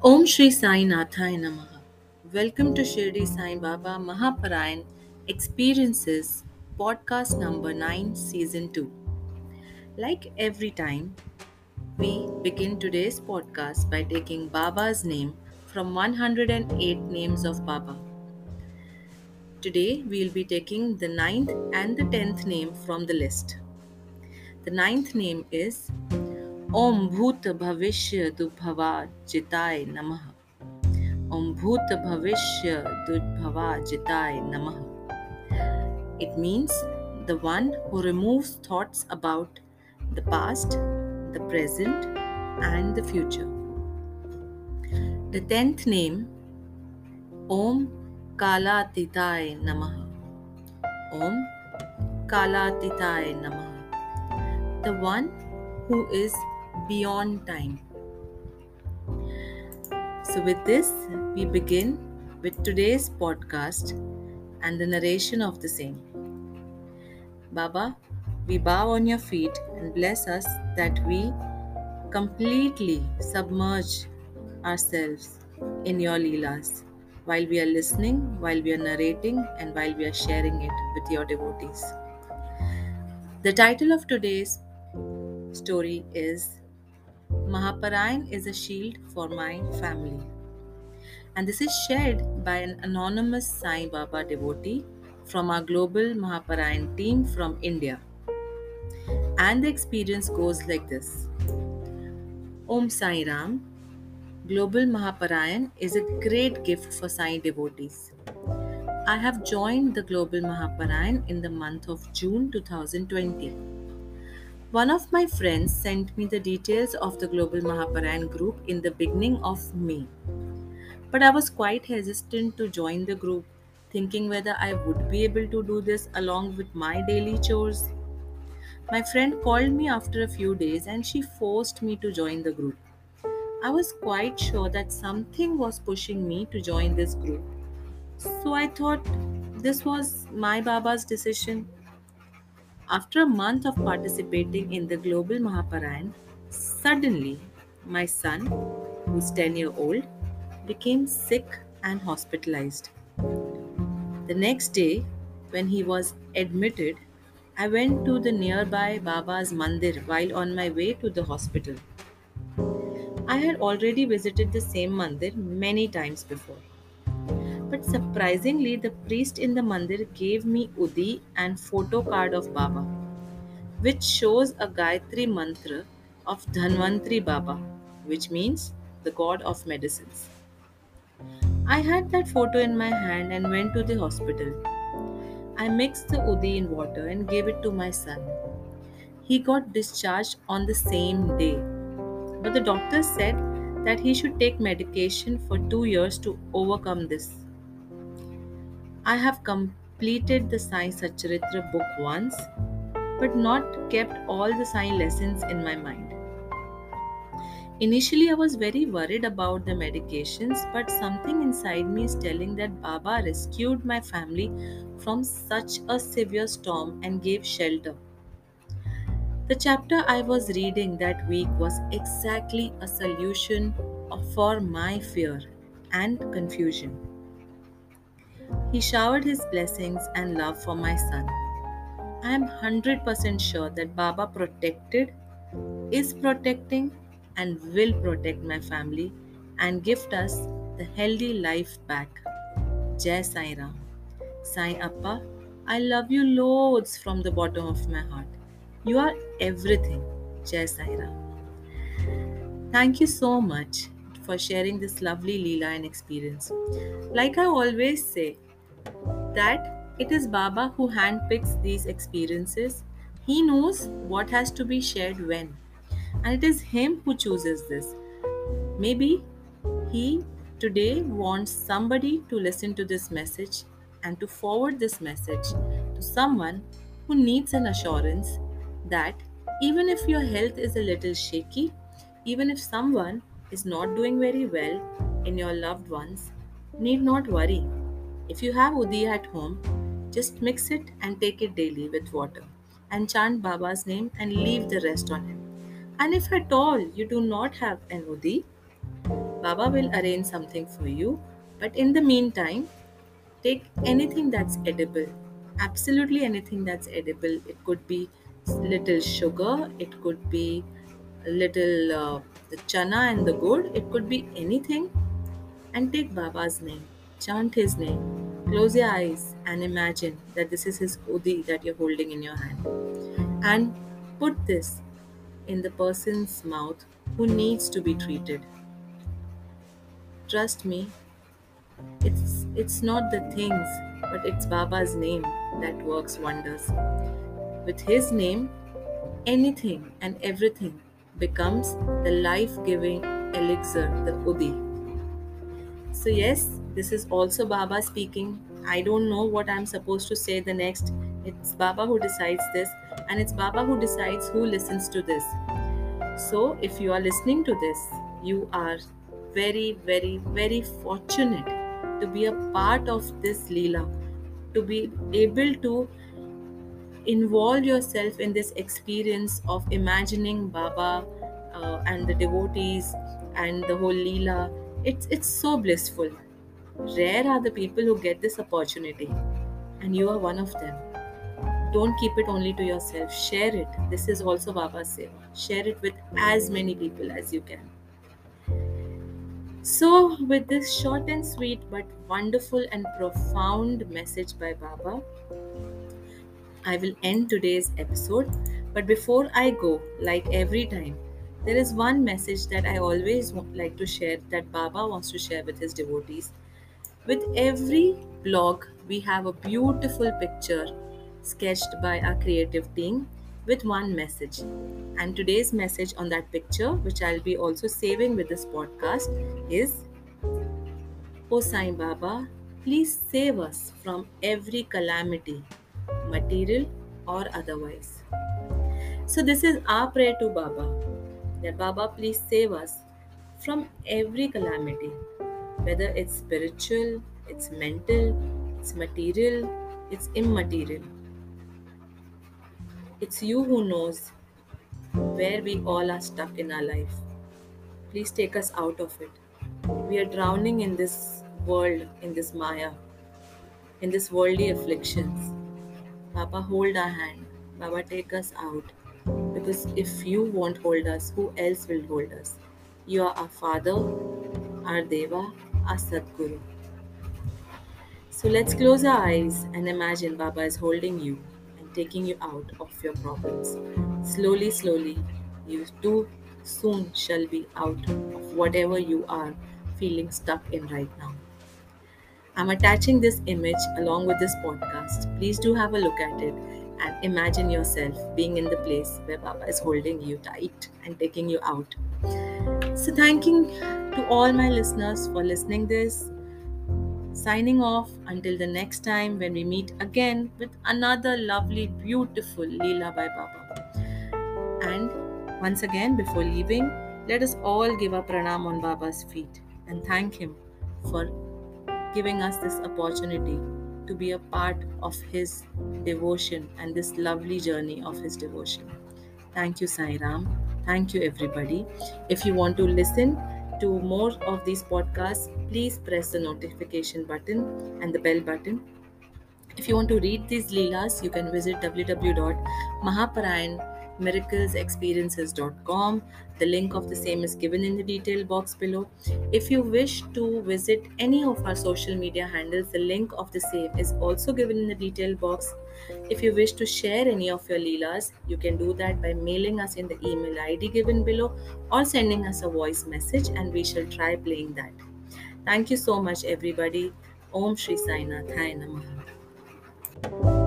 Om Shri Sai Nathaya Namaha. Welcome to Shirdi Sai Baba Mahaparayan Experiences, podcast number 9, season 2. Like every time, we begin today's podcast by taking Baba's name from 108 names of Baba. Today, we'll be taking the ninth and the tenth name from the list. The ninth name is ओम भूत भविष्य दुभवा जिताय नमः। ओम भूत भविष्य दुभवा जिताय नमः। It means the one who removes thoughts about the past the present and the future the tenth name ओम कालातीताय नमः। ओम कालातीताय नमः। The one who is beyond time. So, with this, we begin with today's podcast and the narration of the same. Baba, we bow on your feet and bless us that we completely submerge ourselves in your Leelas while we are listening, while we are narrating, and while we are sharing it with your devotees. The title of today's story is Mahaparayan is a shield for my family. And this is shared by an anonymous Sai Baba devotee from our global Mahaparayan team from India. And the experience goes like this Om Sai Ram, Global Mahaparayan is a great gift for Sai devotees. I have joined the Global Mahaparayan in the month of June 2020. One of my friends sent me the details of the Global Mahaparayan group in the beginning of May. But I was quite hesitant to join the group, thinking whether I would be able to do this along with my daily chores. My friend called me after a few days and she forced me to join the group. I was quite sure that something was pushing me to join this group. So I thought this was my Baba's decision. After a month of participating in the Global Mahaparayan, suddenly my son, who's 10 year old, became sick and hospitalized. The next day, when he was admitted, I went to the nearby Baba's Mandir while on my way to the hospital. I had already visited the same mandir many times before. But surprisingly, the priest in the mandir gave me Udi and photo card of Baba, which shows a Gayatri mantra of Dhanvantri Baba, which means the god of medicines. I had that photo in my hand and went to the hospital. I mixed the Udi in water and gave it to my son. He got discharged on the same day, but the doctor said that he should take medication for two years to overcome this. I have completed the Sai Satcharitra book once, but not kept all the Sai lessons in my mind. Initially, I was very worried about the medications, but something inside me is telling that Baba rescued my family from such a severe storm and gave shelter. The chapter I was reading that week was exactly a solution for my fear and confusion. He showered his blessings and love for my son. I am 100% sure that Baba protected, is protecting, and will protect my family and gift us the healthy life back. Jai Sai Ram. Sai Appa, I love you loads from the bottom of my heart. You are everything. Jai Sai Ram. Thank you so much for sharing this lovely Leela and experience. Like I always say, that it is Baba who handpicks these experiences. He knows what has to be shared when, and it is Him who chooses this. Maybe He today wants somebody to listen to this message and to forward this message to someone who needs an assurance that even if your health is a little shaky, even if someone is not doing very well in your loved ones, need not worry. If you have Udi at home, just mix it and take it daily with water and chant Baba's name and leave the rest on him. And if at all you do not have an Udi, Baba will arrange something for you. But in the meantime, take anything that's edible. Absolutely anything that's edible. It could be little sugar, it could be little uh, the chana and the good, it could be anything. And take Baba's name, chant his name, close your eyes and imagine that this is his udi that you're holding in your hand. And put this in the person's mouth who needs to be treated. Trust me, it's it's not the things, but it's Baba's name that works wonders. With his name, anything and everything becomes the life-giving elixir, the Udi. So yes, this is also Baba speaking. I don't know what I'm supposed to say the next. It's Baba who decides this, and it's Baba who decides who listens to this. So, if you are listening to this, you are very, very, very fortunate to be a part of this Leela, to be able to involve yourself in this experience of imagining Baba uh, and the devotees and the whole Leela. It's, it's so blissful. Rare are the people who get this opportunity, and you are one of them. Don't keep it only to yourself, share it. This is also Baba's Seva. Share it with as many people as you can. So, with this short and sweet but wonderful and profound message by Baba, I will end today's episode. But before I go, like every time, there is one message that I always like to share that Baba wants to share with his devotees. With every blog, we have a beautiful picture sketched by our creative team with one message. And today's message on that picture, which I'll be also saving with this podcast, is O Sai Baba, please save us from every calamity, material or otherwise. So, this is our prayer to Baba that Baba, please save us from every calamity, whether it's spiritual, it's mental, it's material, it's immaterial. It's you who knows where we all are stuck in our life. Please take us out of it. We are drowning in this world, in this Maya, in this worldly afflictions. Baba, hold our hand. Baba, take us out. Because if you won't hold us, who else will hold us? You are our Father, our Deva, our Sadguru. So let's close our eyes and imagine Baba is holding you and taking you out of your problems. Slowly, slowly, you too soon shall be out of whatever you are feeling stuck in right now. I'm attaching this image along with this podcast. Please do have a look at it and imagine yourself being in the place where Baba is holding you tight and taking you out. So thanking to all my listeners for listening this signing off until the next time when we meet again with another lovely, beautiful Leela by Baba. And once again, before leaving, let us all give a pranam on Baba's feet and thank him for giving us this opportunity to be a part of his devotion and this lovely journey of his devotion. Thank you, Sai Ram. Thank you, everybody. If you want to listen, to more of these podcasts, please press the notification button and the bell button. If you want to read these Leelas, you can visit www.mahaparayanmiraclesexperiences.com. The link of the same is given in the detail box below. If you wish to visit any of our social media handles, the link of the same is also given in the detail box. If you wish to share any of your Leelas, you can do that by mailing us in the email ID given below or sending us a voice message and we shall try playing that. Thank you so much, everybody. Om Shri Sai Nathaya Namaha.